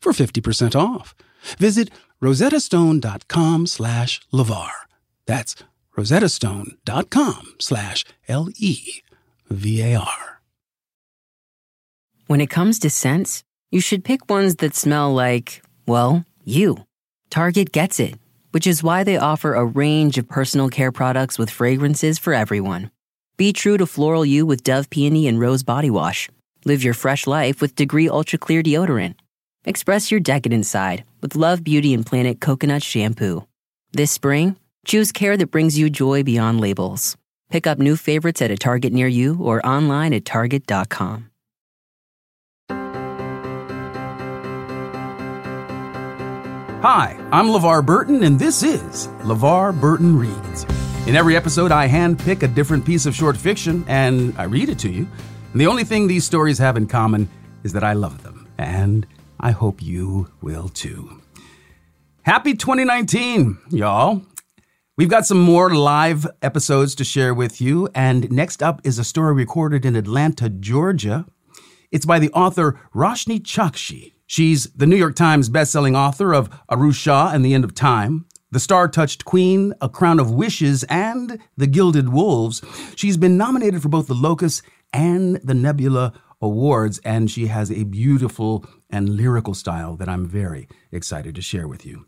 for 50% off. Visit rosettastone.com slash LeVar. That's rosettastone.com slash L-E-V-A-R. When it comes to scents, you should pick ones that smell like, well, you. Target gets it, which is why they offer a range of personal care products with fragrances for everyone. Be true to floral you with Dove Peony and Rose Body Wash. Live your fresh life with Degree Ultra Clear Deodorant. Express your decadent side with Love Beauty and Planet Coconut Shampoo. This spring, choose care that brings you joy beyond labels. Pick up new favorites at a Target near you or online at Target.com. Hi, I'm LeVar Burton, and this is LeVar Burton Reads. In every episode, I handpick a different piece of short fiction and I read it to you. And the only thing these stories have in common is that I love them, and I hope you will too. Happy 2019, y'all. We've got some more live episodes to share with you, and next up is a story recorded in Atlanta, Georgia. It's by the author Roshani Chokshi. She's the New York Times bestselling author of Aru Shah and the End of Time, The Star Touched Queen, A Crown of Wishes, and The Gilded Wolves. She's been nominated for both the Locus and the Nebula Awards, and she has a beautiful and lyrical style that I'm very excited to share with you.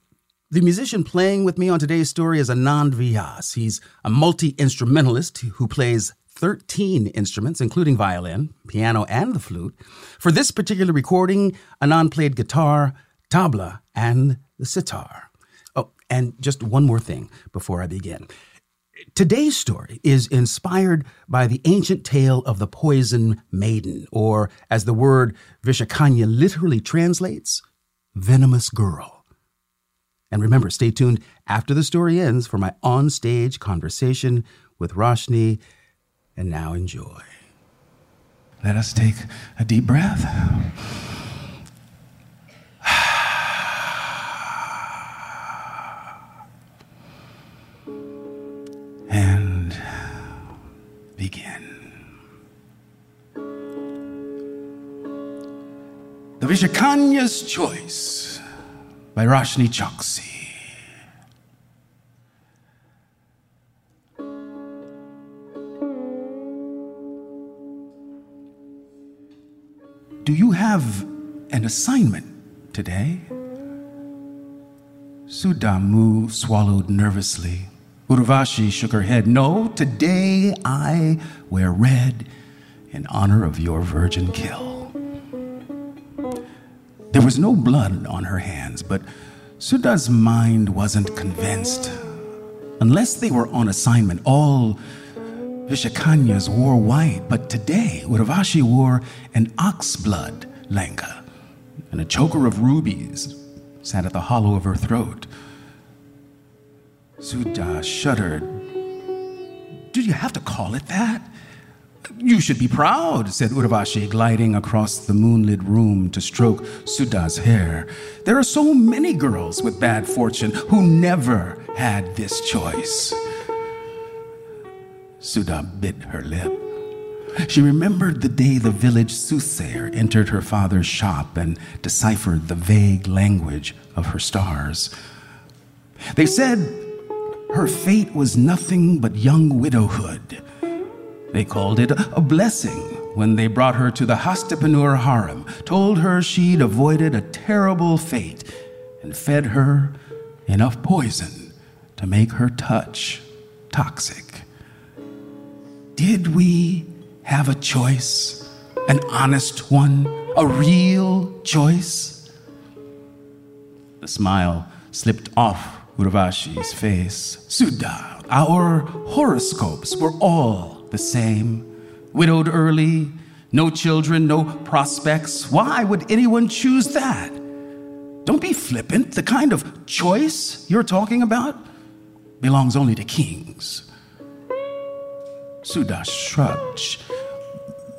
The musician playing with me on today's story is Anand Vyas. He's a multi instrumentalist who plays 13 instruments, including violin, piano, and the flute. For this particular recording, Anand played guitar, tabla, and the sitar. Oh, and just one more thing before I begin. Today's story is inspired by the ancient tale of the poison maiden, or as the word Vishakanya literally translates, venomous girl. And remember, stay tuned after the story ends for my on-stage conversation with Roshani and now enjoy. Let us take a deep breath. And begin. The Vishakanya's Choice by Roshani Chokshi. Do you have an assignment today? Sudamu swallowed nervously. Urvashi shook her head. No, today I wear red in honor of your virgin kill. There was no blood on her hands, but Sudha's mind wasn't convinced. Unless they were on assignment, all Vishakanyas wore white, but today Urvashi wore an oxblood langa, and a choker of rubies sat at the hollow of her throat. Sudha shuddered. Did you have to call it that? You should be proud, said Urvashi, gliding across the moonlit room to stroke Sudha's hair. There are so many girls with bad fortune who never had this choice. Sudha bit her lip. She remembered the day the village soothsayer entered her father's shop and deciphered the vague language of her stars. They said her fate was nothing but young widowhood. They called it a blessing when they brought her to the Hastinapur harem, told her she'd avoided a terrible fate, and fed her enough poison to make her touch toxic. Did we have a choice? An honest one? A real choice? The smile slipped off Urvashi's face. Sudha, our horoscopes were all the same. Widowed early, no children, no prospects. Why would anyone choose that? Don't be flippant. The kind of choice you're talking about belongs only to kings. Sudha shrugged.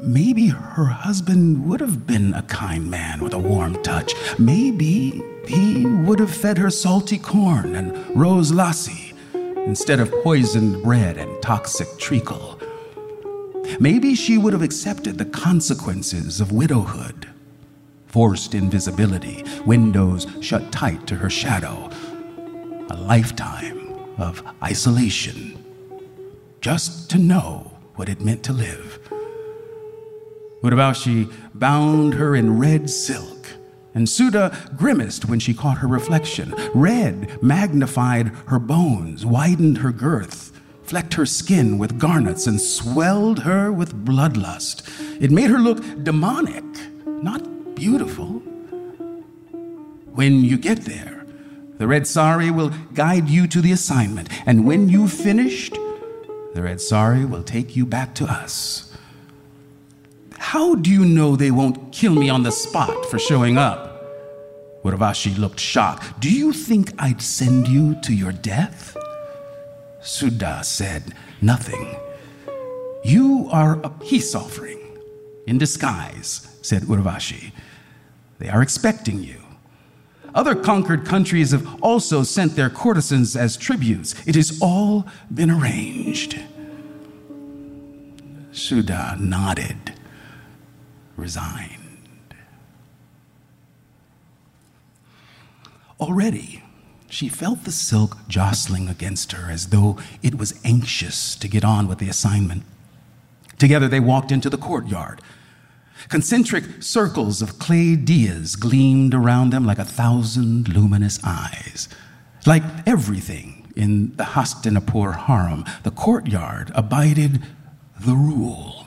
Maybe her husband would have been a kind man with a warm touch. Maybe he would have fed her salty corn and rose lassi instead of poisoned bread and toxic treacle. Maybe she would have accepted the consequences of widowhood forced invisibility, windows shut tight to her shadow, a lifetime of isolation, just to know what it meant to live. She bound her in red silk, and Sudha grimaced when she caught her reflection. Red magnified her bones, widened her girth, flecked her skin with garnets, and swelled her with bloodlust. It made her look demonic, not beautiful. When you get there, the red sari will guide you to the assignment, and when you've finished, the red sari will take you back to us. How do you know they won't kill me on the spot for showing up? Urvashi looked shocked. Do you think I'd send you to your death? Sudha said nothing. You are a peace offering in disguise, said Urvashi. They are expecting you. Other conquered countries have also sent their courtesans as tributes. It has all been arranged. Sudha nodded, resigned. Already, she felt the silk jostling against her as though it was anxious to get on with the assignment. Together, they walked into the courtyard. Concentric circles of clay diyas gleamed around them like a thousand luminous eyes. Like everything in the Hastinapur harem, the courtyard abided the rule.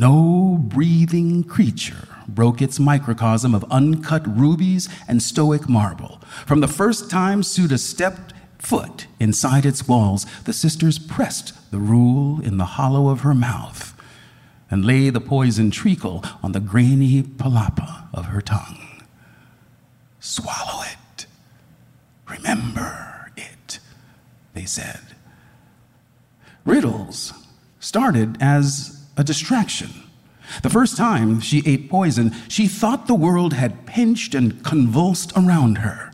No breathing creature broke its microcosm of uncut rubies and stoic marble. From the first time Sudha stepped foot inside its walls, the sisters pressed the rule in the hollow of her mouth and lay the poison treacle on the grainy palapa of her tongue. Swallow it. Remember it, they said. Riddles started as a distraction. The first time she ate poison, she thought the world had pinched and convulsed around her.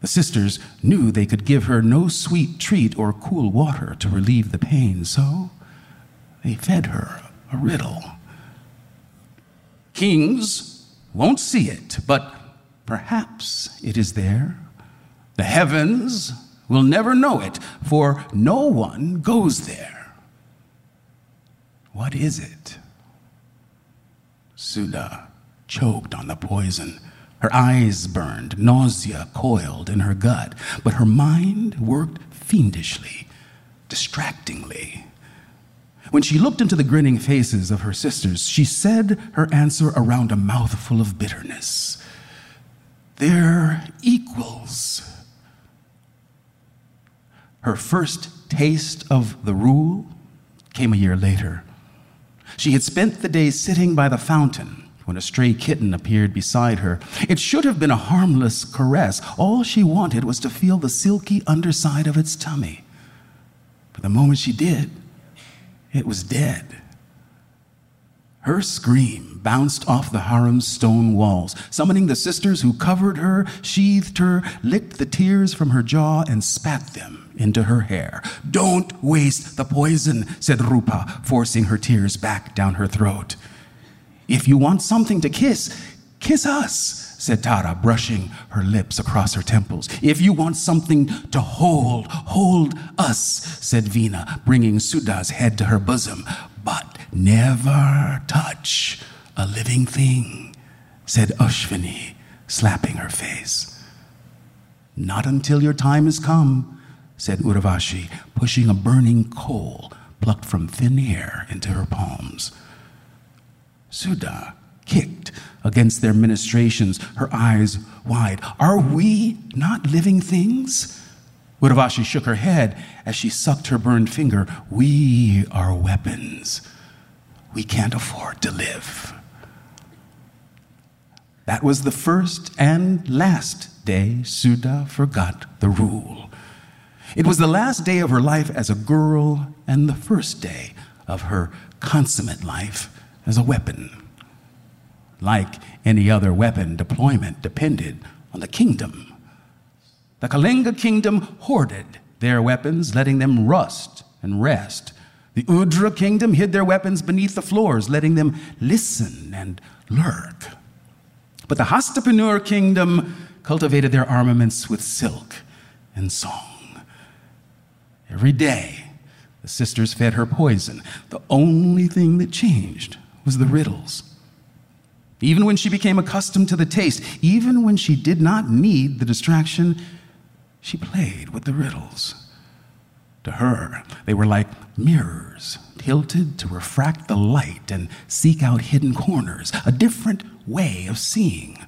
The sisters knew they could give her no sweet treat or cool water to relieve the pain, so they fed her a riddle. Kings won't see it, but perhaps it is there. The heavens will never know it, for no one goes there. What is it? Sudha choked on the poison. Her eyes burned, nausea coiled in her gut, but her mind worked fiendishly, distractingly. When she looked into the grinning faces of her sisters, she said her answer around a mouthful of bitterness. They're equals. Her first taste of the rule came a year later. She had spent the day sitting by the fountain when a stray kitten appeared beside her. It should have been a harmless caress. All she wanted was to feel the silky underside of its tummy. But the moment she did, it was dead. Her scream bounced off the harem's stone walls, summoning the sisters who covered her, sheathed her, licked the tears from her jaw, and spat them into her hair. Don't waste the poison, said Rupa, forcing her tears back down her throat. If you want something to kiss, kiss us said Tara, brushing her lips across her temples. If you want something to hold, hold us, said Vina, bringing Sudha's head to her bosom. But never touch a living thing, said Ashvini, slapping her face. Not until your time has come, said Urvashi, pushing a burning coal plucked from thin air into her palms. Sudha kicked against their ministrations, her eyes wide. Are we not living things? Urvashi shook her head as she sucked her burned finger. We are weapons. We can't afford to live. That was the first and last day Sudha forgot the rule. It was the last day of her life as a girl and the first day of her consummate life as a weapon. Like any other weapon, deployment depended on the kingdom. The Kalinga kingdom hoarded their weapons, letting them rust and rest. The Udra kingdom hid their weapons beneath the floors, letting them listen and lurk. But the Hastinapur kingdom cultivated their armaments with silk and song. Every day, the sisters fed her poison. The only thing that changed was the riddles. Even when she became accustomed to the taste, even when she did not need the distraction, she played with the riddles. To her, they were like mirrors tilted to refract the light and seek out hidden corners, a different way of seeing.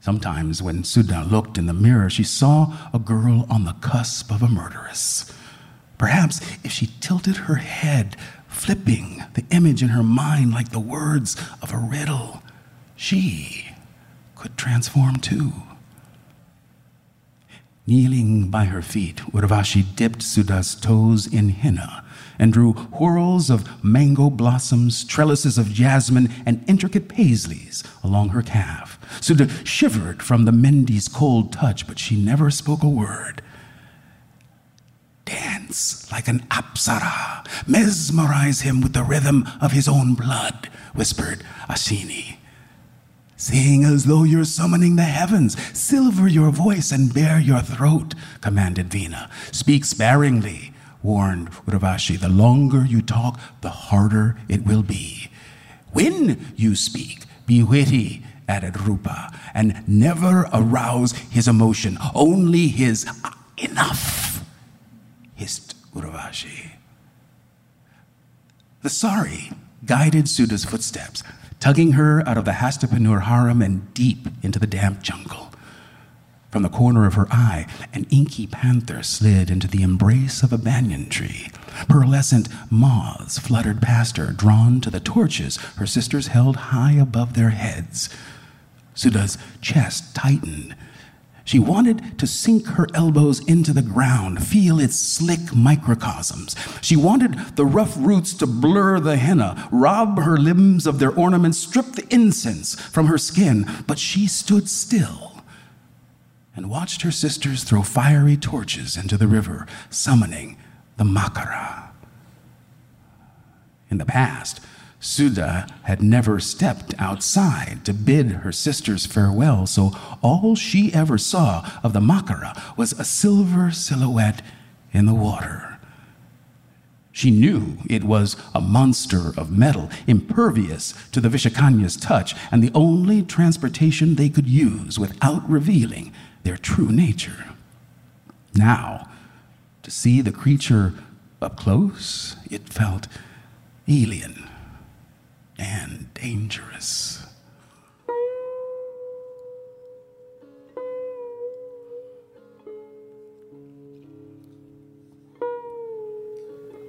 Sometimes, when Sudha looked in the mirror, she saw a girl on the cusp of a murderess. Perhaps if she tilted her head, flipping the image in her mind like the words of a riddle, she could transform too. Kneeling by her feet, Urvashi dipped Sudha's toes in henna and drew whorls of mango blossoms, trellises of jasmine, and intricate paisleys along her calf. Sudha shivered from the Mehndi's cold touch, but she never spoke a word. Dance like an apsara, mesmerize him with the rhythm of his own blood, whispered Ashvini. Sing as though you're summoning the heavens. Silver your voice and bare your throat, commanded Vina. Speak sparingly, warned Urvashi. The longer you talk, the harder it will be. When you speak, be witty, added Rupa, and never arouse his emotion, only his ah, enough, hissed Urvashi. The sari guided Sudha's footsteps tugging her out of the Hastinapur harem and deep into the damp jungle. From the corner of her eye, an inky panther slid into the embrace of a banyan tree. Pearlescent moths fluttered past her, drawn to the torches her sisters held high above their heads. Sudha's chest tightened she wanted to sink her elbows into the ground, feel its slick microcosms. She wanted the rough roots to blur the henna, rob her limbs of their ornaments, strip the incense from her skin. But she stood still and watched her sisters throw fiery torches into the river, summoning the Makara. In the past, Sudha had never stepped outside to bid her sisters farewell, so all she ever saw of the Makara was a silver silhouette in the water. She knew it was a monster of metal, impervious to the Vishakanya's touch, and the only transportation they could use without revealing their true nature. Now, to see the creature up close, it felt alien and dangerous.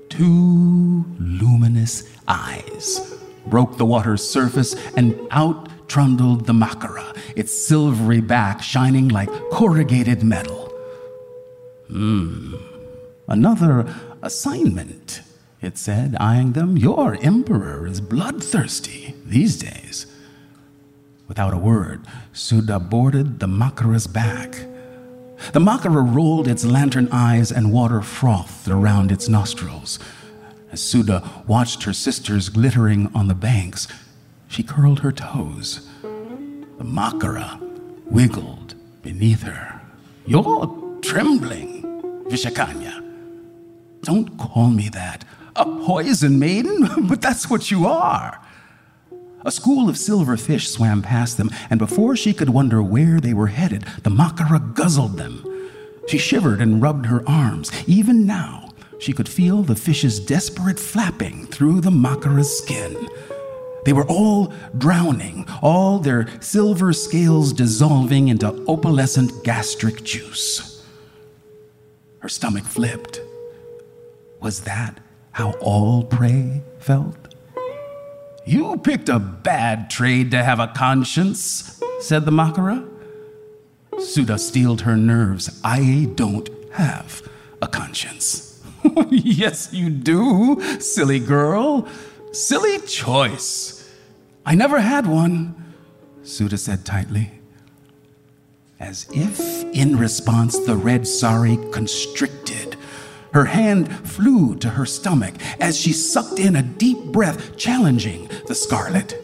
Two luminous eyes broke the water's surface and out trundled the Makara, its silvery back shining like corrugated metal. Hmm, another assignment it said, eyeing them. Your emperor is bloodthirsty these days. Without a word, Sudha boarded the Makara's back. The Makara rolled its lantern eyes and water frothed around its nostrils. As Sudha watched her sisters glittering on the banks, she curled her toes. The Makara wiggled beneath her. You're trembling, Vishakanya. Don't call me that a poison maiden, but that's what you are. A school of silver fish swam past them, and before she could wonder where they were headed, the Makara guzzled them. She shivered and rubbed her arms. Even now, she could feel the fish's desperate flapping through the Makara's skin. They were all drowning, all their silver scales dissolving into opalescent gastric juice. Her stomach flipped. Was that how all prey felt? You picked a bad trade to have a conscience, said the Makara. Sudha steeled her nerves. I don't have a conscience. yes, you do, silly girl. Silly choice. I never had one, Sudha said tightly. As if in response, the red sari constricted. Her hand flew to her stomach as she sucked in a deep breath, challenging the scarlet.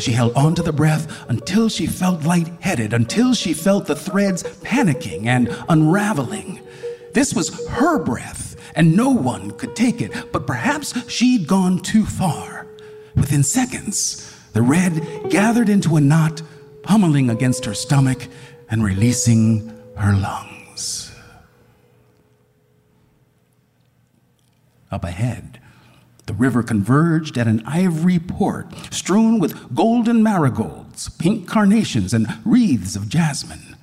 She held on to the breath until she felt lightheaded, until she felt the threads panicking and unraveling. This was her breath, and no one could take it, but perhaps she'd gone too far. Within seconds, the red gathered into a knot, pummeling against her stomach and releasing her lungs. Up ahead, the river converged at an ivory port strewn with golden marigolds, pink carnations, and wreaths of jasmine.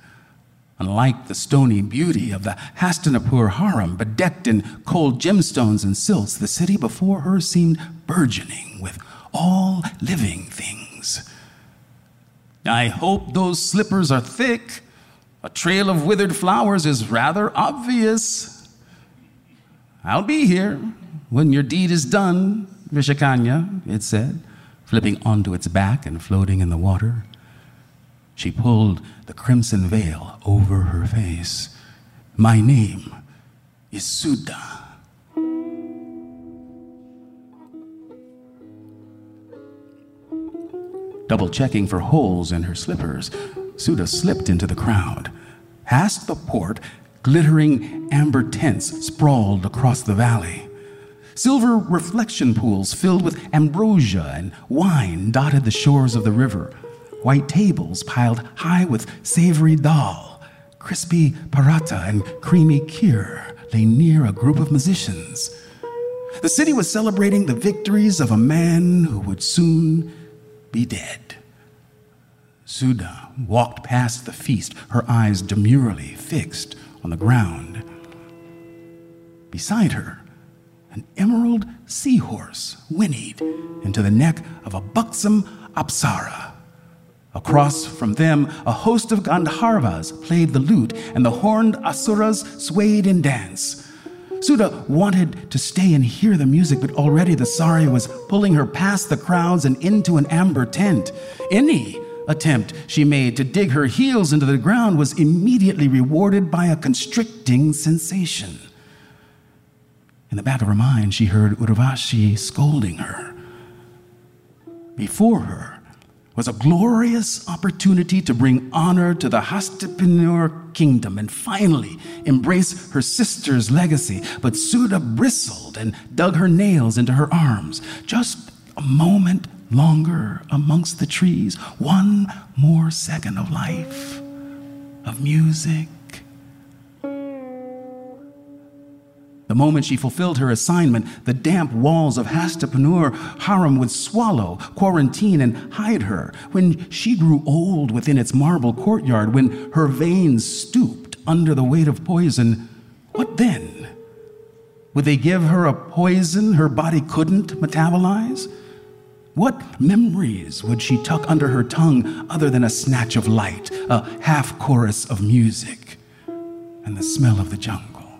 Unlike the stony beauty of the Hastinapur harem, bedecked in cold gemstones and silks, the city before her seemed burgeoning with all living things. I hope those slippers are thick. A trail of withered flowers is rather obvious. I'll be here when your deed is done, Vishakanya, it said, flipping onto its back and floating in the water. She pulled the crimson veil over her face. My name is Sudha. Double checking for holes in her slippers, Sudha slipped into the crowd. Past the port, glittering amber tents sprawled across the valley. Silver reflection pools filled with ambrosia and wine dotted the shores of the river. White tables piled high with savory dal, crispy paratha, and creamy kheer lay near a group of musicians. The city was celebrating the victories of a man who would soon be dead. Sudha walked past the feast, her eyes demurely fixed on the ground. Beside her, an emerald seahorse whinnied into the neck of a buxom apsara. Across from them, a host of Gandharvas played the lute, and the horned asuras swayed in dance. Sudha wanted to stay and hear the music, but already the Sari was pulling her past the crowds and into an amber tent. Any attempt she made to dig her heels into the ground was immediately rewarded by a constricting sensation. In the back of her mind, she heard Urvashi scolding her. Before her was a glorious opportunity to bring honor to the Hastinapur kingdom and finally embrace her sister's legacy. But Sudha bristled and dug her nails into her arms. Just a moment longer amongst the trees, one more second of life, of music. The moment she fulfilled her assignment, the damp walls of Hastinapur harem would swallow, quarantine, and hide her. When she grew old within its marble courtyard, when her veins stooped under the weight of poison, what then? Would they give her a poison her body couldn't metabolize? What memories would she tuck under her tongue other than a snatch of light, a half chorus of music, and the smell of the jungle?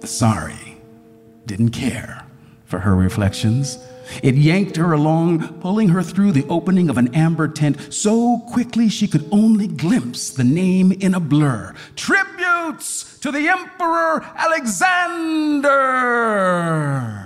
The sari didn't care for her reflections. It yanked her along, pulling her through the opening of an amber tent so quickly she could only glimpse the name in a blur. Tributes to the Emperor Alexander!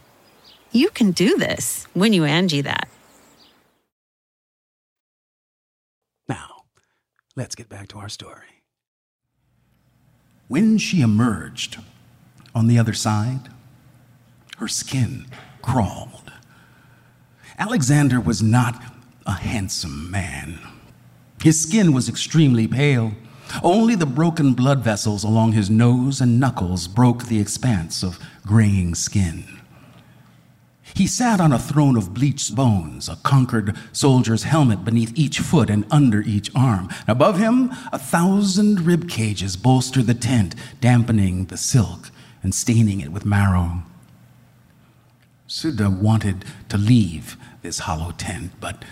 You can do this when you Angie that. Now, let's get back to our story. When she emerged on the other side, her skin crawled. Alexander was not a handsome man. His skin was extremely pale. Only the broken blood vessels along his nose and knuckles broke the expanse of graying skin. He sat on a throne of bleached bones, a conquered soldier's helmet beneath each foot and under each arm. Above him, a thousand rib cages bolstered the tent, dampening the silk and staining it with marrow. Sudha wanted to leave this hollow tent, but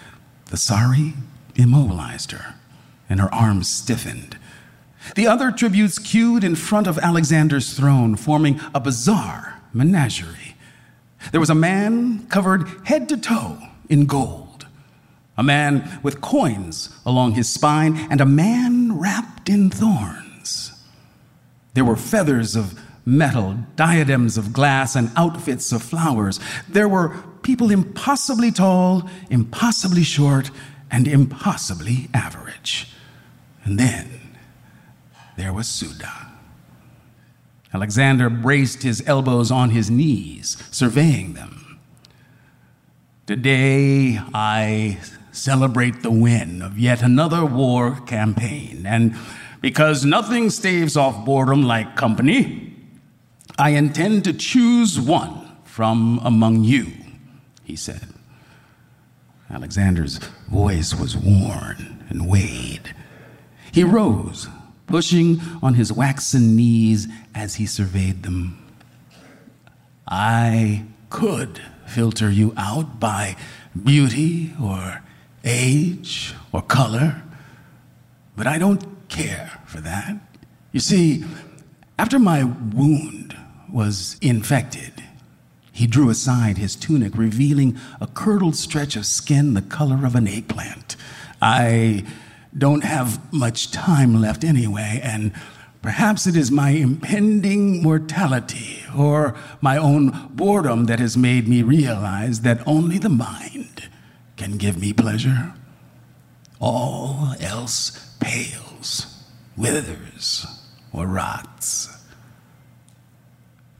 the sari immobilized her, and her arms stiffened. The other tributes queued in front of Alexander's throne, forming a bizarre menagerie. There was a man covered head to toe in gold, a man with coins along his spine, and a man wrapped in thorns. There were feathers of metal, diadems of glass, and outfits of flowers. There were people impossibly tall, impossibly short, and impossibly average. And then there was Sudha. Alexander braced his elbows on his knees, surveying them. Today, I celebrate the win of yet another war campaign, and because nothing staves off boredom like company, I intend to choose one from among you, he said. Alexander's voice was worn and weighed. He rose, pushing on his waxen knees as he surveyed them. I could filter you out by beauty or age or color, but I don't care for that. You see, after my wound was infected, he drew aside his tunic, revealing a curdled stretch of skin the color of an eggplant. I don't have much time left anyway, and perhaps it is my impending mortality or my own boredom that has made me realize that only the mind can give me pleasure. All else pales, withers, or rots.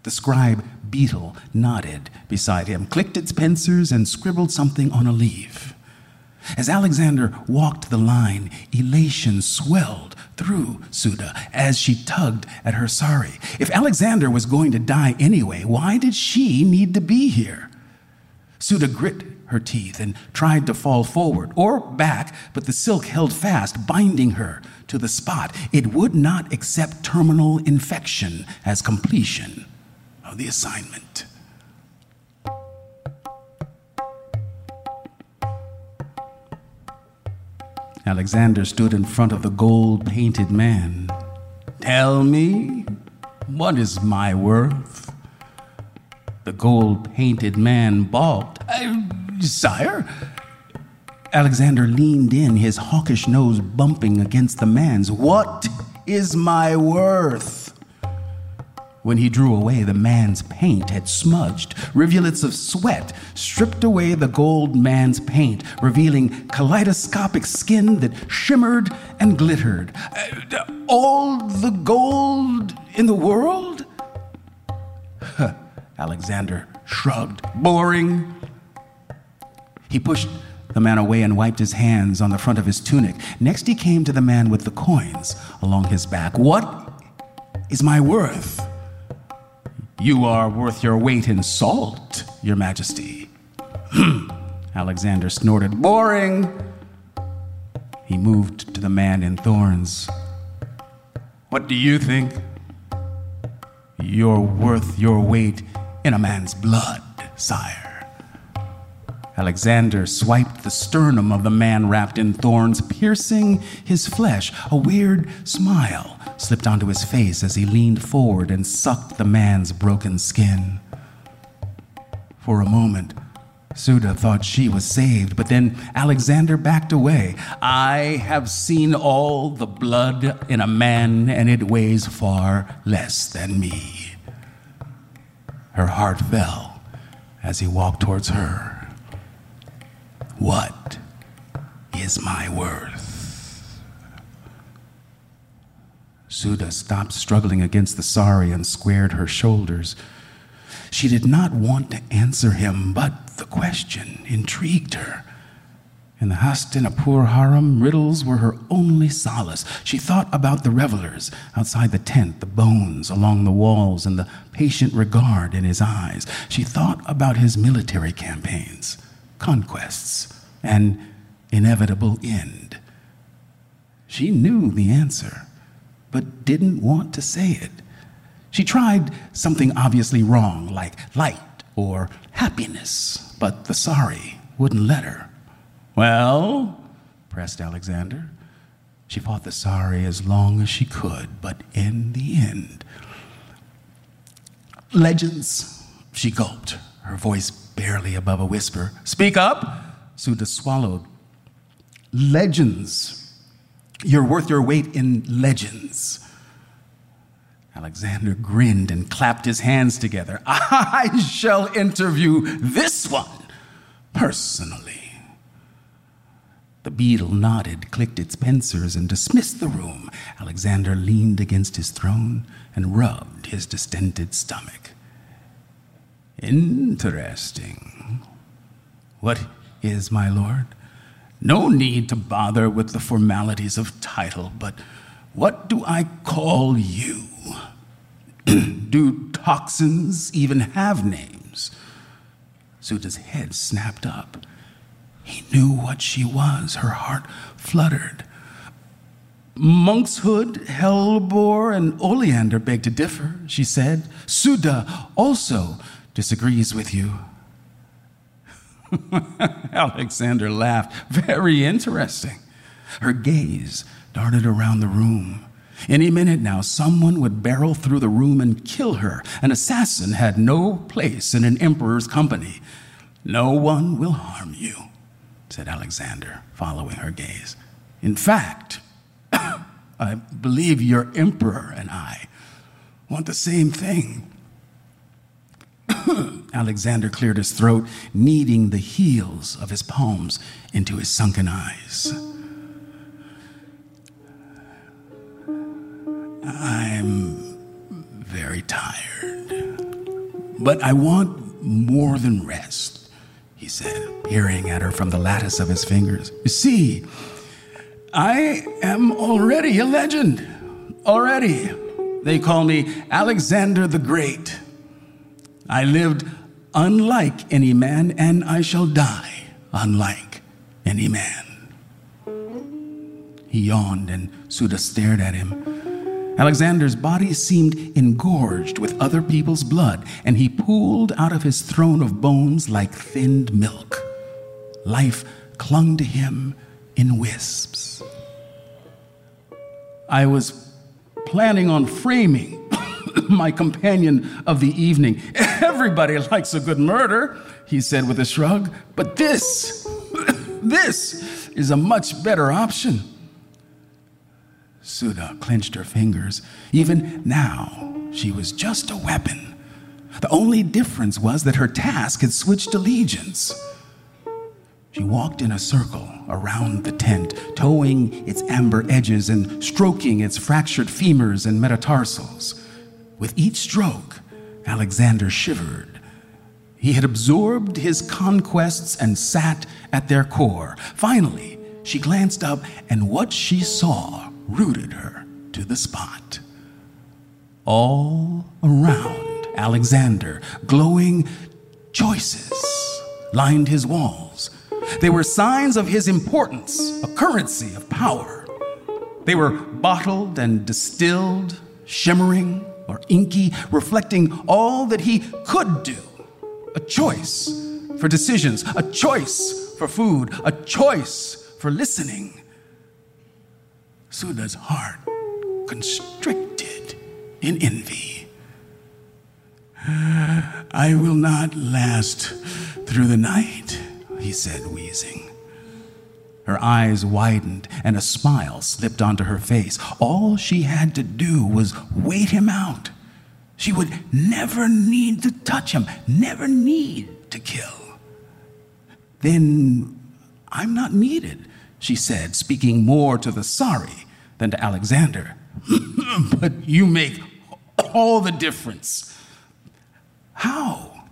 The scribe beetle nodded beside him, clicked its pincers, and scribbled something on a leaf. As Alexander walked the line, elation swelled through Sudha as she tugged at her sari. If Alexander was going to die anyway, why did she need to be here? Sudha grit her teeth and tried to fall forward or back, but the silk held fast, binding her to the spot. It would not accept terminal infection as completion of the assignment. Alexander stood in front of the gold painted man. Tell me, what is my worth? The gold painted man balked. Sire? Alexander leaned in, his hawkish nose bumping against the man's. What is my worth? When he drew away, the man's paint had smudged. Rivulets of sweat stripped away the gold man's paint, revealing kaleidoscopic skin that shimmered and glittered. Uh, all the gold in the world? Alexander shrugged. Boring. He pushed the man away and wiped his hands on the front of his tunic. Next, he came to the man with the coins along his back. What is my worth? You are worth your weight in salt, Your Majesty. Hmm. Alexander snorted. Boring. He moved to the man in thorns. What do you think? You're worth your weight in a man's blood, sire. Alexander swiped the sternum of the man wrapped in thorns, piercing his flesh. A weird smile slipped onto his face as he leaned forward and sucked the man's broken skin. For a moment, Sudha thought she was saved, but then Alexander backed away. I have seen all the blood in a man, and it weighs far less than me. Her heart fell as he walked towards her. What is my worth? Sudha stopped struggling against the sari and squared her shoulders. She did not want to answer him, but the question intrigued her. In the Hastinapur harem, riddles were her only solace. She thought about the revelers outside the tent, the bones along the walls, and the patient regard in his eyes. She thought about his military campaigns, conquests, and inevitable end. She knew the answer but didn't want to say it. She tried something obviously wrong, like light or happiness, but the sari wouldn't let her. Well, pressed Alexander. She fought the sari as long as she could, but in the end, legends, she gulped, her voice barely above a whisper. Speak up, Sudha swallowed. Legends you're worth your weight in legends. Alexander grinned and clapped his hands together. I shall interview this one personally. The beetle nodded, clicked its pincers, and dismissed the room. Alexander leaned against his throne and rubbed his distended stomach. Interesting. What is, my lord? No need to bother with the formalities of title, but what do I call you? do toxins even have names? Sudha's head snapped up. He knew what she was. Her heart fluttered. Monkshood, Hellebore, and Oleander beg to differ, she said. Sudha also disagrees with you. Alexander laughed. Very interesting. Her gaze darted around the room. Any minute now, someone would barrel through the room and kill her. An assassin had no place in an emperor's company. No one will harm you, said Alexander, following her gaze. In fact, I believe your emperor and I want the same thing. Alexander cleared his throat, kneading the heels of his palms into his sunken eyes. I'm very tired, but I want more than rest, he said, peering at her from the lattice of his fingers. You see, I am already a legend. Already. They call me Alexander the Great. I lived unlike any man, and I shall die unlike any man. He yawned, and Sudha stared at him. Alexander's body seemed engorged with other people's blood, and he pooled out of his throne of bones like thinned milk. Life clung to him in wisps. I was planning on framing my companion of the evening. Everybody likes a good murder, he said with a shrug, but this, this is a much better option. Sudha clenched her fingers. Even now, she was just a weapon. The only difference was that her task had switched allegiance. She walked in a circle around the tent, toeing its amber edges and stroking its fractured femurs and metatarsals. With each stroke, Alexander shivered. He had absorbed his conquests and sat at their core. Finally, she glanced up, and what she saw rooted her to the spot. All around Alexander, glowing choices lined his walls. They were signs of his importance, a currency of power. They were bottled and distilled, shimmering or inky, reflecting all that he could do. A choice for decisions, a choice for food, a choice for listening. Sudha's heart constricted in envy. I will not last through the night, he said, wheezing. Her eyes widened and a smile slipped onto her face. All she had to do was wait him out. She would never need to touch him, never need to kill. Then I'm not needed, she said, speaking more to the sari than to Alexander. but you make all the difference. How?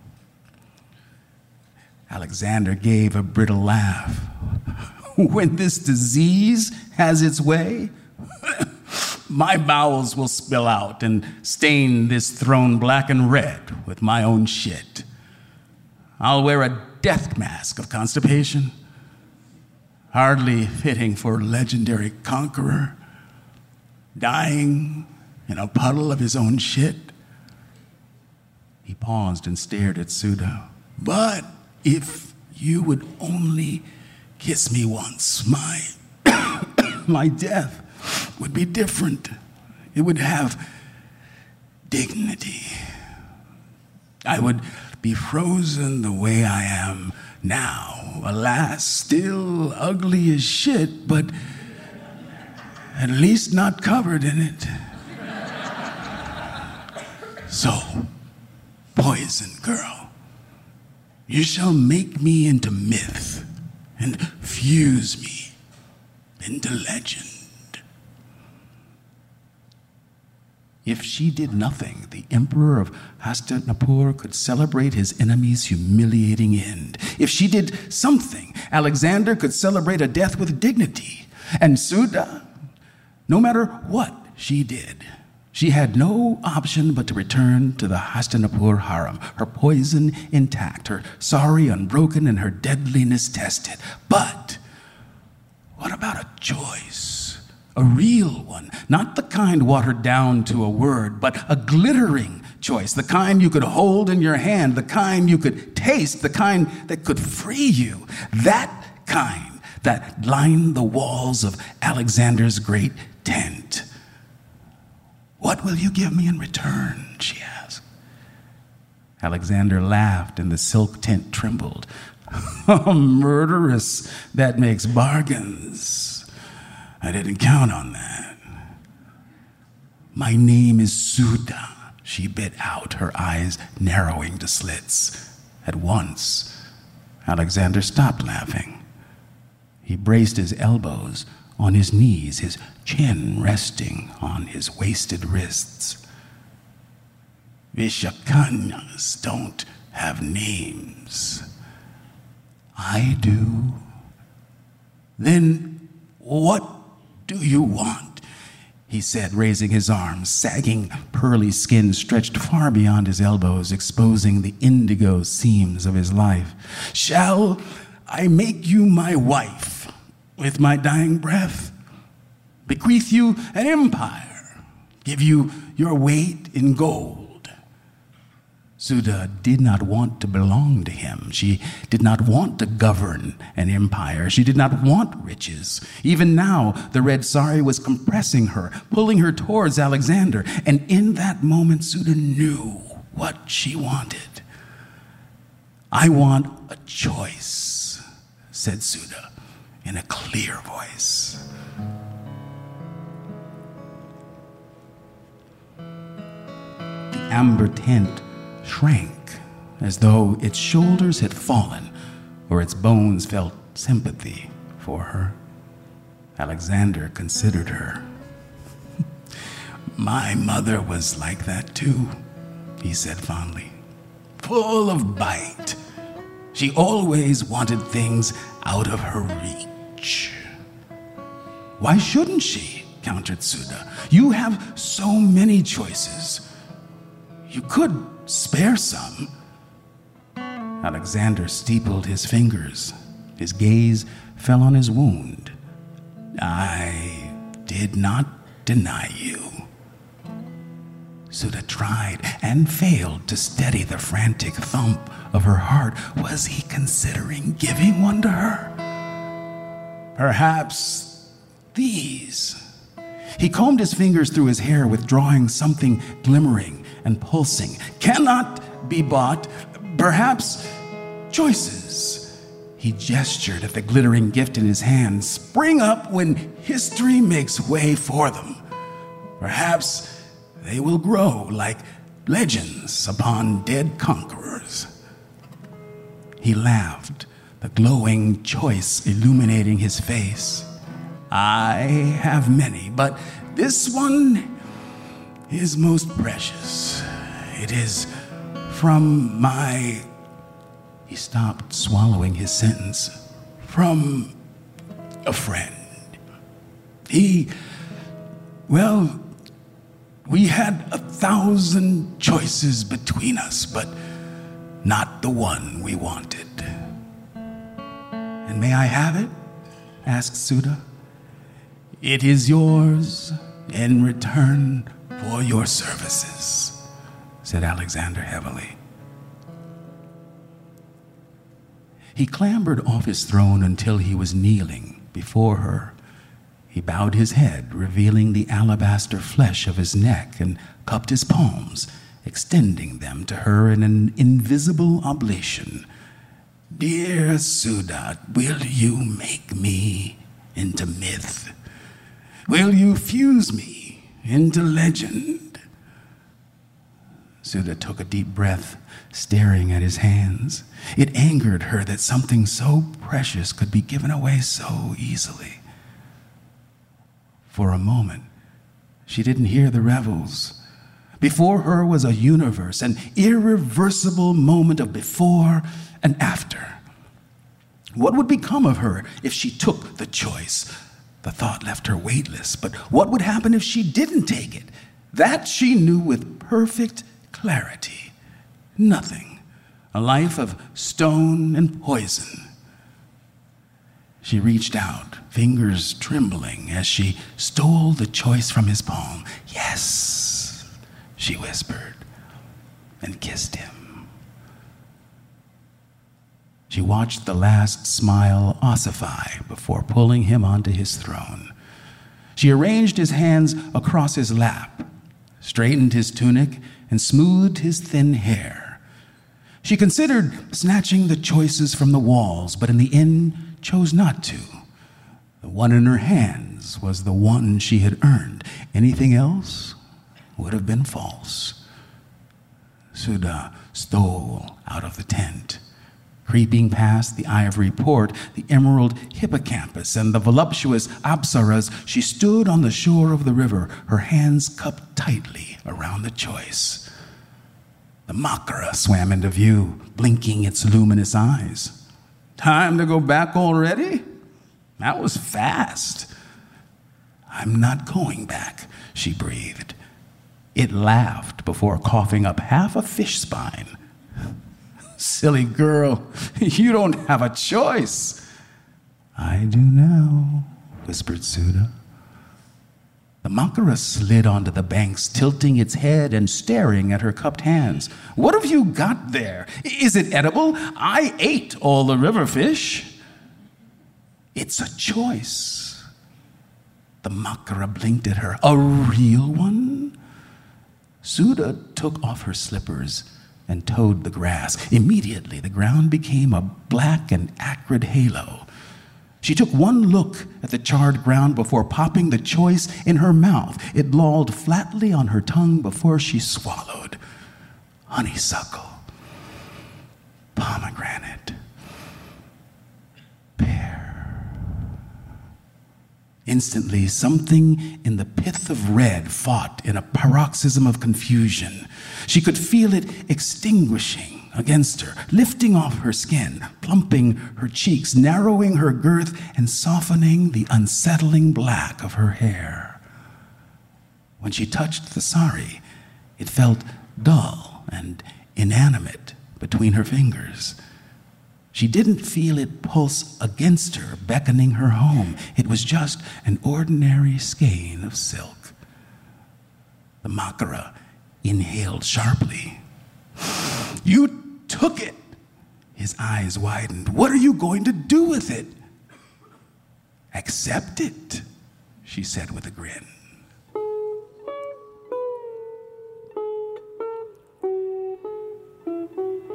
Alexander gave a brittle laugh. when this disease has its way, my bowels will spill out and stain this throne black and red with my own shit. I'll wear a death mask of constipation, hardly fitting for legendary conqueror, dying in a puddle of his own shit. He paused and stared at Sudha. But if you would only kiss me once, my my death would be different. It would have dignity. I would be frozen the way I am now. Alas, still ugly as shit, but at least not covered in it. So, poison girl, you shall make me into myth and fuse me into legend. If she did nothing, the emperor of Hastinapur could celebrate his enemy's humiliating end. If she did something, Alexander could celebrate a death with dignity. And Sudha, no matter what she did, she had no option but to return to the Hastinapur harem, her poison intact, her sari unbroken, and her deadliness tested. But what about a choice? a real one, not the kind watered down to a word, but a glittering choice, the kind you could hold in your hand, the kind you could taste, the kind that could free you. That kind that lined the walls of Alexander's great tent. What will you give me in return? she asked. Alexander laughed and the silk tent trembled. A oh, murderess that makes bargains. I didn't count on that. My name is Sudha, she bit out, her eyes narrowing to slits. At once, Alexander stopped laughing. He braced his elbows on his knees, his chin resting on his wasted wrists. Vishakanyas don't have names. I do. Then what do you want? He said, raising his arms. Sagging, pearly skin stretched far beyond his elbows, exposing the indigo seams of his life. Shall I make you my wife with my dying breath? Bequeath you an empire? Give you your weight in gold? Sudha did not want to belong to him. She did not want to govern an empire. She did not want riches. Even now, the red sari was compressing her, pulling her towards Alexander. And in that moment, Sudha knew what she wanted. I want a choice, said Sudha in a clear voice. Amber tent shrank as though its shoulders had fallen or its bones felt sympathy for her. Alexander considered her. My mother was like that too, he said fondly. Full of bite. She always wanted things out of her reach. Why shouldn't she? countered Sudha. You have so many choices. You could spare some. Alexander steepled his fingers. His gaze fell on his wound. I did not deny you. Sudha tried and failed to steady the frantic thump of her heart. Was he considering giving one to her? Perhaps these. He combed his fingers through his hair, withdrawing something glimmering and pulsing. Cannot be bought. Perhaps choices. He gestured at the glittering gift in his hand. Spring up when history makes way for them. Perhaps they will grow like legends upon dead conquerors. He laughed, the glowing choice illuminating his face. I have many, but this one is most precious. It is from my. He stopped, swallowing his sentence. From a friend. He. Well, we had a thousand choices between us, but not the one we wanted. And may I have it? asked Sudha. It is yours in return for your services, said Alexander heavily. He clambered off his throne until he was kneeling before her. He bowed his head, revealing the alabaster flesh of his neck, and cupped his palms, extending them to her in an invisible oblation. Dear Sudha, will you make me into myth? Will you fuse me into legend? Sudha took a deep breath, staring at his hands. It angered her that something so precious could be given away so easily. For a moment, she didn't hear the revels. Before her was a universe, an irreversible moment of before and after. What would become of her if she took the choice? The thought left her weightless, but what would happen if she didn't take it? That she knew with perfect clarity. Nothing. A life of stone and poison. She reached out, fingers trembling as she stole the choice from his palm. Yes, she whispered, and kissed him. She watched the last smile ossify before pulling him onto his throne. She arranged his hands across his lap, straightened his tunic, and smoothed his thin hair. She considered snatching the choices from the walls, but in the end chose not to. The one in her hands was the one she had earned. Anything else would have been false. Sudha stole out of the tent. Creeping past the ivory port, the emerald hippocampus, and the voluptuous apsaras, she stood on the shore of the river, her hands cupped tightly around the choice. The Makara swam into view, blinking its luminous eyes. Time to go back already? That was fast. I'm not going back, she breathed. It laughed before coughing up half a fish spine. Silly girl, you don't have a choice. I do now, whispered Sudha. The Makara slid onto the banks, tilting its head and staring at her cupped hands. What have you got there? Is it edible? I ate all the river fish. It's a choice. The Makara blinked at her. A real one? Sudha took off her slippers and toed the grass. Immediately, the ground became a black and acrid halo. She took one look at the charred ground before popping the choice in her mouth. It lolled flatly on her tongue before she swallowed. Honeysuckle, pomegranate, pear. Instantly, something in the pith of red fought in a paroxysm of confusion. She could feel it extinguishing against her, lifting off her skin, plumping her cheeks, narrowing her girth, and softening the unsettling black of her hair. When she touched the sari, it felt dull and inanimate between her fingers. She didn't feel it pulse against her, beckoning her home. It was just an ordinary skein of silk. The Makara inhaled sharply. You took it. His eyes widened. What are you going to do with it? Accept it, she said with a grin.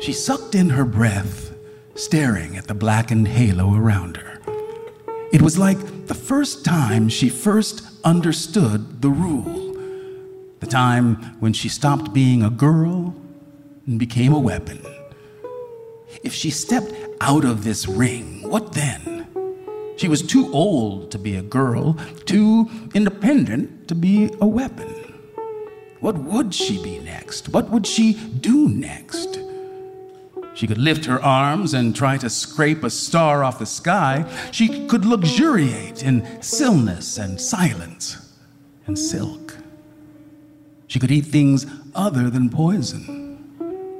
She sucked in her breath, staring at the blackened halo around her. It was like the first time she first understood the rule. The time when she stopped being a girl and became a weapon. If she stepped out of this ring, what then? She was too old to be a girl, too independent to be a weapon. What would she be next? What would she do next? She could lift her arms and try to scrape a star off the sky. She could luxuriate in stillness and silence and silk. She could eat things other than poison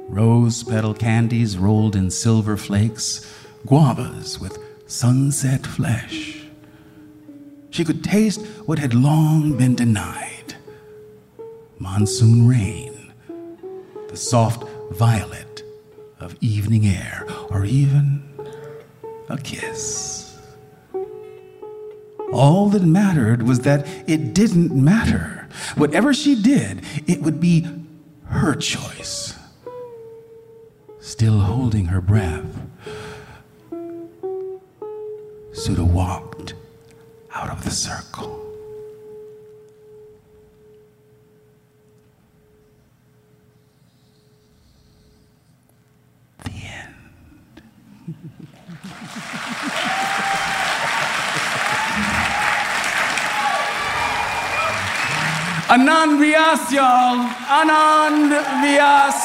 rose petal candies rolled in silver flakes, guavas with sunset flesh. She could taste what had long been denied monsoon rain, the soft violet of evening air, or even a kiss. All that mattered was that it didn't matter. Whatever she did, it would be her choice still holding her breath. Sudha walked out of the circle. Anand Vyas, y'all. Anand Vyas.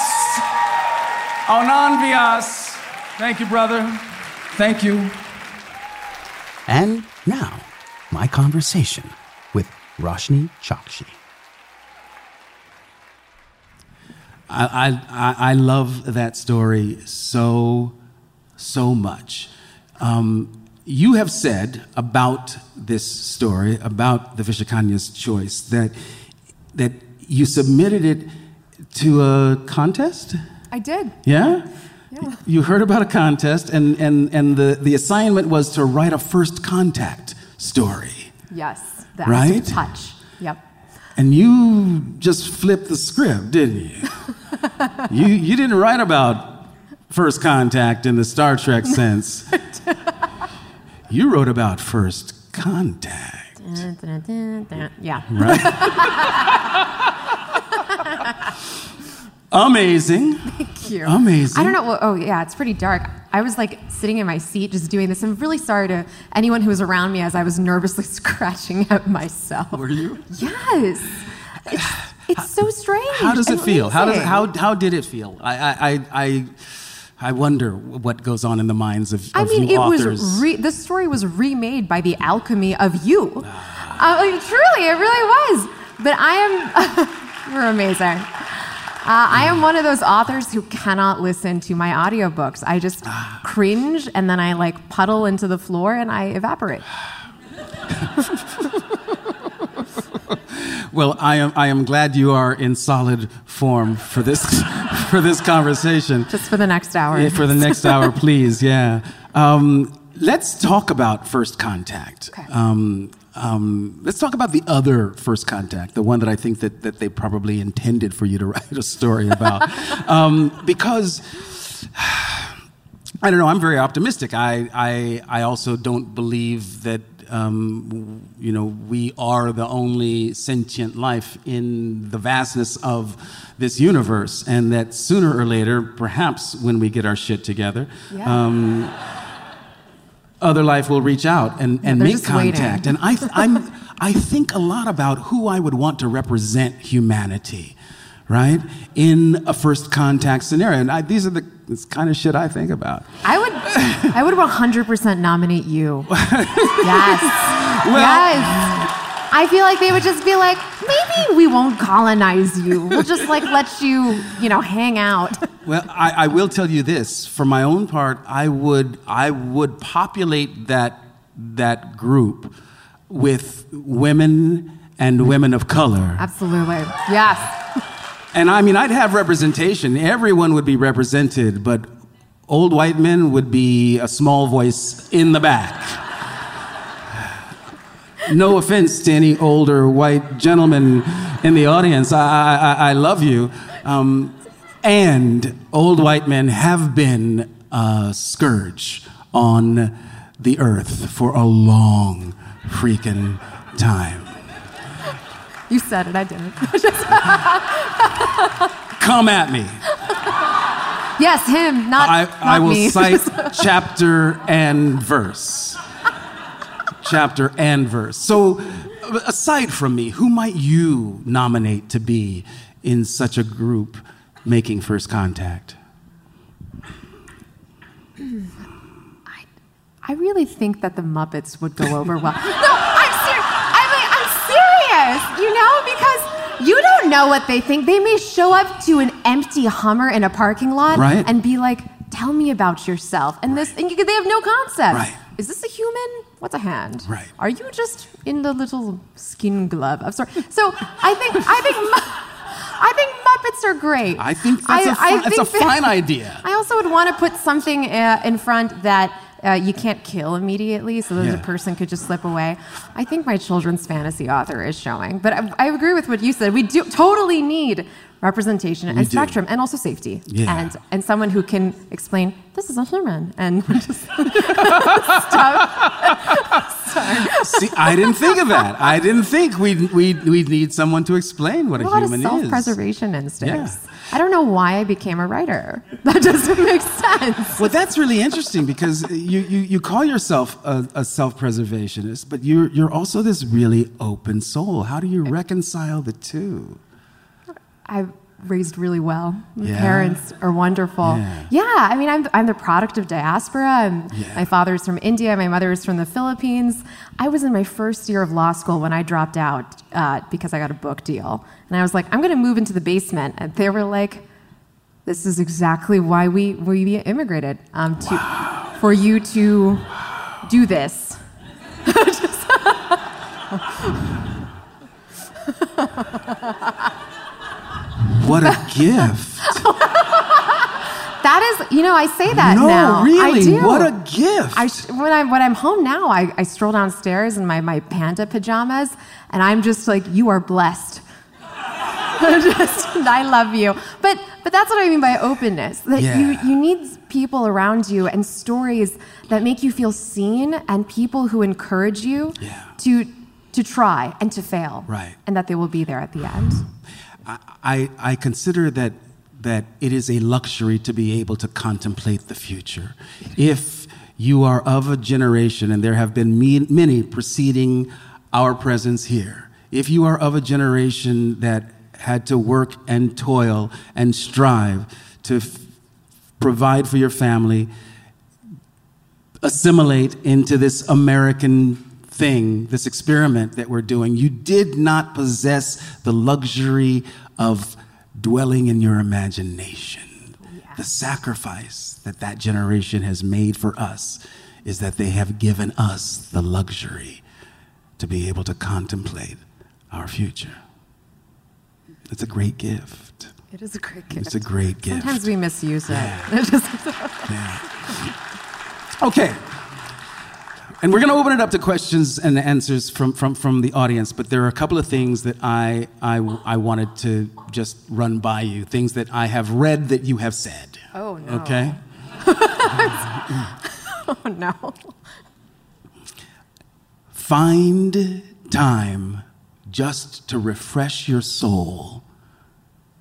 Anand Vyas. Thank you, brother. Thank you. And now, my conversation with Roshani Chokshi. I, I, I love that story so, so much. Um, you have said about this story, about the Vishakanya's choice, that, that you submitted it to a contest? I did. Yeah? Yeah. You heard about a contest, and, and, and the, the assignment was to write a first contact story. Yes. The right? touch. Yep. And you just flipped the script, didn't you? you, you didn't write about first contact in the Star Trek sense. you wrote about first contact. Yeah. Right? Amazing. Thank you. Amazing. I don't know. Well, oh, yeah, it's pretty dark. I was like sitting in my seat just doing this. I'm really sorry to anyone who was around me as I was nervously scratching at myself. Were you? Yes. It's, it's so strange. How does it feel? How does Amazing. how how did it feel? I I I. I I wonder what goes on in the minds of, of I mean, it authors. was re- the story was remade by the alchemy of you. Uh, like, truly, it really was. But I am, you're amazing. Uh, I am one of those authors who cannot listen to my audiobooks. I just Ah. cringe and then I like puddle into the floor and I evaporate. well, I am, I am glad you are in solid form for this, for this conversation. Just for the next hour. Yeah, for the next hour, please, yeah. Um, let's talk about first contact. Okay. Um, um, let's talk about the other first contact, the one that I think that, that they probably intended for you to write a story about. um, because I don't know, I'm very optimistic. I, I, I also don't believe that, um, you know, we are the only sentient life in the vastness of this universe, and that sooner or later, perhaps when we get our shit together, Yeah. um, other life will reach out and, and make contact. waiting. And I, I'm, I think a lot about who I would want to represent humanity, right? In a first contact scenario. And I, these are the this kind of shit I think about. I would, I would 100% nominate you. yes. Well- yes. I feel like they would just be like, maybe we won't colonize you. We'll just like let you, you know, hang out. Well, I, I will tell you this. For my own part, I would I would populate that that group with women and women of color. Absolutely. Yes. And I mean, I'd have representation. Everyone would be represented, but old white men would be a small voice in the back. No offense to any older white gentlemen in the audience. I, I, I love you. Um, and old white men have been a scourge on the earth for a long freaking time. You said it, I didn't. Come at me. yes, him, not, I, not I will me. cite chapter and verse. Chapter and verse. So, aside from me, who might you nominate to be in such a group making first contact? I really think that the Muppets would go over well. no, serious. You know, because you don't know what they think. They may show up to an empty Hummer in a parking lot Right. and be like, "Tell me about yourself." And this, and you, they have no concept. Right. Is this a human? What's a hand? Right. Are you just in the little skin glove? I'm sorry. So I think I think. Mu- I think Muppets are great. I think that's a fi- that's a fine idea. I also would want to put something uh, in front that uh, you can't kill immediately, so that Yeah. the person could just slip away. I think my children's fantasy author is showing, but I, I agree with what you said. We do totally need representation and spectrum, and also safety, Yeah. and and someone who can explain this is a human and just. See, I didn't think of that. I didn't think we'd, we'd, we'd need someone to explain what a a lot of human is. self-preservation instincts. Yeah. I don't know why I became a writer. That doesn't make sense. Well, that's really interesting because you, you, you call yourself a, a self preservationist, but you're, you're also this really open soul. How do you reconcile the two? I raised really well. My Yeah? parents are wonderful. Yeah. I mean, I'm, I'm the product of diaspora. I'm, Yeah. My father's from India. My mother is from the Philippines. I was in my first year of law school when I dropped out uh, because I got a book deal. And I was like, I'm going to move into the basement. And they were like, this is exactly why we, we immigrated, um, to, for you to do this. What a gift. That is, you know, I say that no, now. really. I do. What a gift. I when I'm when I'm home now, I, I stroll downstairs in my, my panda pajamas, and I'm just like, you are blessed. just, I love you. But but that's what I mean by openness. That Yeah. you you need people around you and stories that make you feel seen, and people who encourage you Yeah. to to try and to fail, Right. And that they will be there at the end. I, I consider that, that it is a luxury to be able to contemplate the future. If you are of a generation, and there have been many preceding our presence here, if you are of a generation that had to work and toil and strive to f- provide for your family, assimilate into this American thing, this experiment that we're doing, you did not possess the luxury of dwelling in your imagination. The sacrifice that that generation has made for us is that they have given us the luxury to be able to contemplate our future. It's a great gift. It is a great gift. It's a great gift. Sometimes we misuse it. It just- Okay. And we're going to open it up to questions and answers from, from, from the audience, but there are a couple of things that I, I, I wanted to just run by you, things that I have read that you have said. Oh, no. Okay? oh no. Find time just to refresh your soul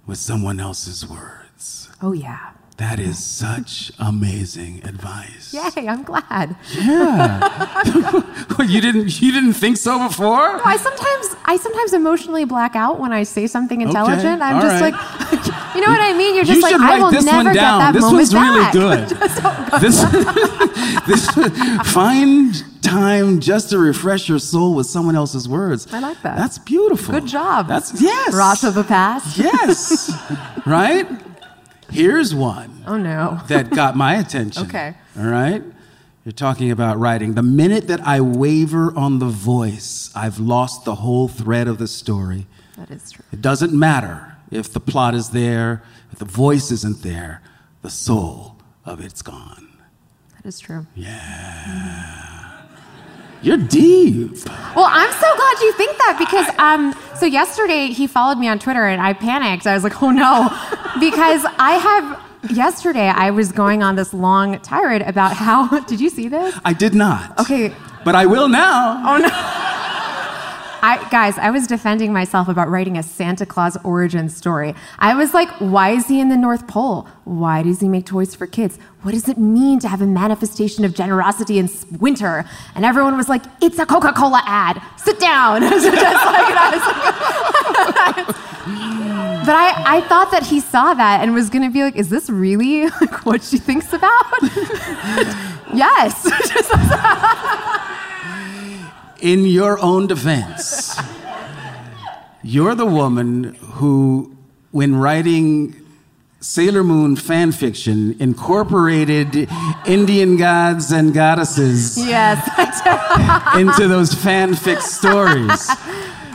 with someone else's words. Oh yeah. That is such amazing advice. Yay! I'm glad. Yeah. You didn't you didn't think so before? I sometimes I sometimes emotionally black out when I say something intelligent. I'm all just right. like, you know what I mean? You're just you like, should I write will this never one get down. that This moment one's really back. good. this, this find time just to refresh your soul with someone else's words. I like that. That's beautiful. Good job. That's yes. Rosh of the past. Yes. right? Here's one Oh no. that got my attention. Okay. All right? You're talking about writing. The minute that I waver on the voice, I've lost the whole thread of the story. That is true. It doesn't matter if the plot is there, if the voice isn't there, the soul of it's gone. That is true. You're deep. Well, I'm so glad you think that because um so yesterday he followed me on Twitter and I panicked. I was like, "Oh no." Because I have yesterday I was going on this long tirade about how Did you see this? I did not. Okay. But I will now. Oh no. I, guys, I was defending myself about writing a Santa Claus origin story. I was like, why is he in the North Pole? Why does he make toys for kids? What does it mean to have a manifestation of generosity in winter? And everyone was like, it's a Coca Cola ad. Sit down. Just like, was but I, I thought that he saw that and was going to be like, is this really what she thinks about? yes. In your own defense, you're the woman who, when writing Sailor Moon fan fiction, incorporated Indian gods and goddesses yes. into those fanfic stories.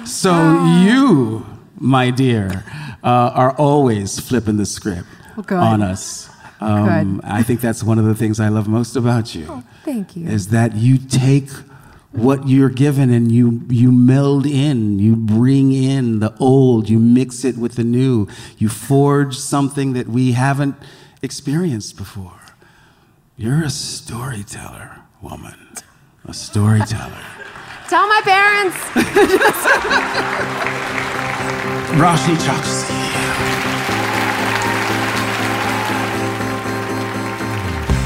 So you, my dear, uh, are always flipping the script Good. on us. Um. I think that's one of the things I love most about you. Oh, Thank you. Is that you take what you're given and you you meld in, you bring in the old, you mix it with the new, you forge something that we haven't experienced before. You're a storyteller, woman. A storyteller. Tell my parents. Roshani Chokshi.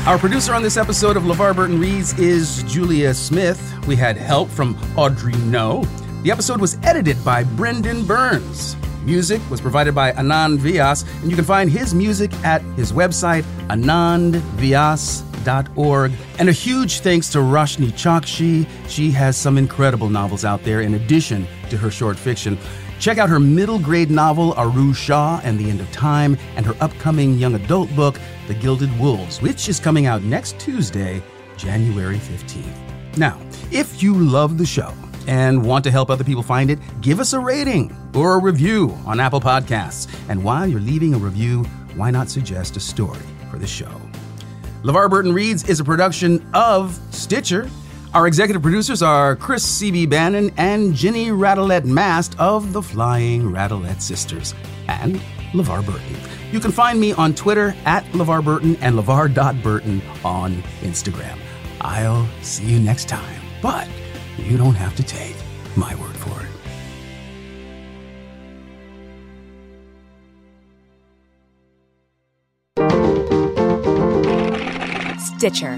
Our producer on this episode of LeVar Burton Reads is Julia Smith. We had help from Audrey No. The episode was edited by Brendan Burns. Music was provided by Anand Vyas, and you can find his music at his website, anandvyas.org. And a huge thanks to Roshani Chokshi. She has some incredible novels out there in addition to her short fiction. Check out her middle grade novel, Aru Shah and the End of Time, and her upcoming young adult book, The Gilded Wolves, which is coming out next Tuesday, January 15th. Now, if you love the show and want to help other people find it, give us a rating or a review on Apple Podcasts. And while you're leaving a review, why not suggest a story for the show? LeVar Burton Reads is a production of Stitcher. Our executive producers are Chris C.B. Bannon and Jenny Radelet Mast of the Flying Radelet Sisters and LeVar Burton. You can find me on Twitter at LeVar Burton and LeVar.Burton on Instagram. I'll see you next time, but you don't have to take my word for it. Stitcher.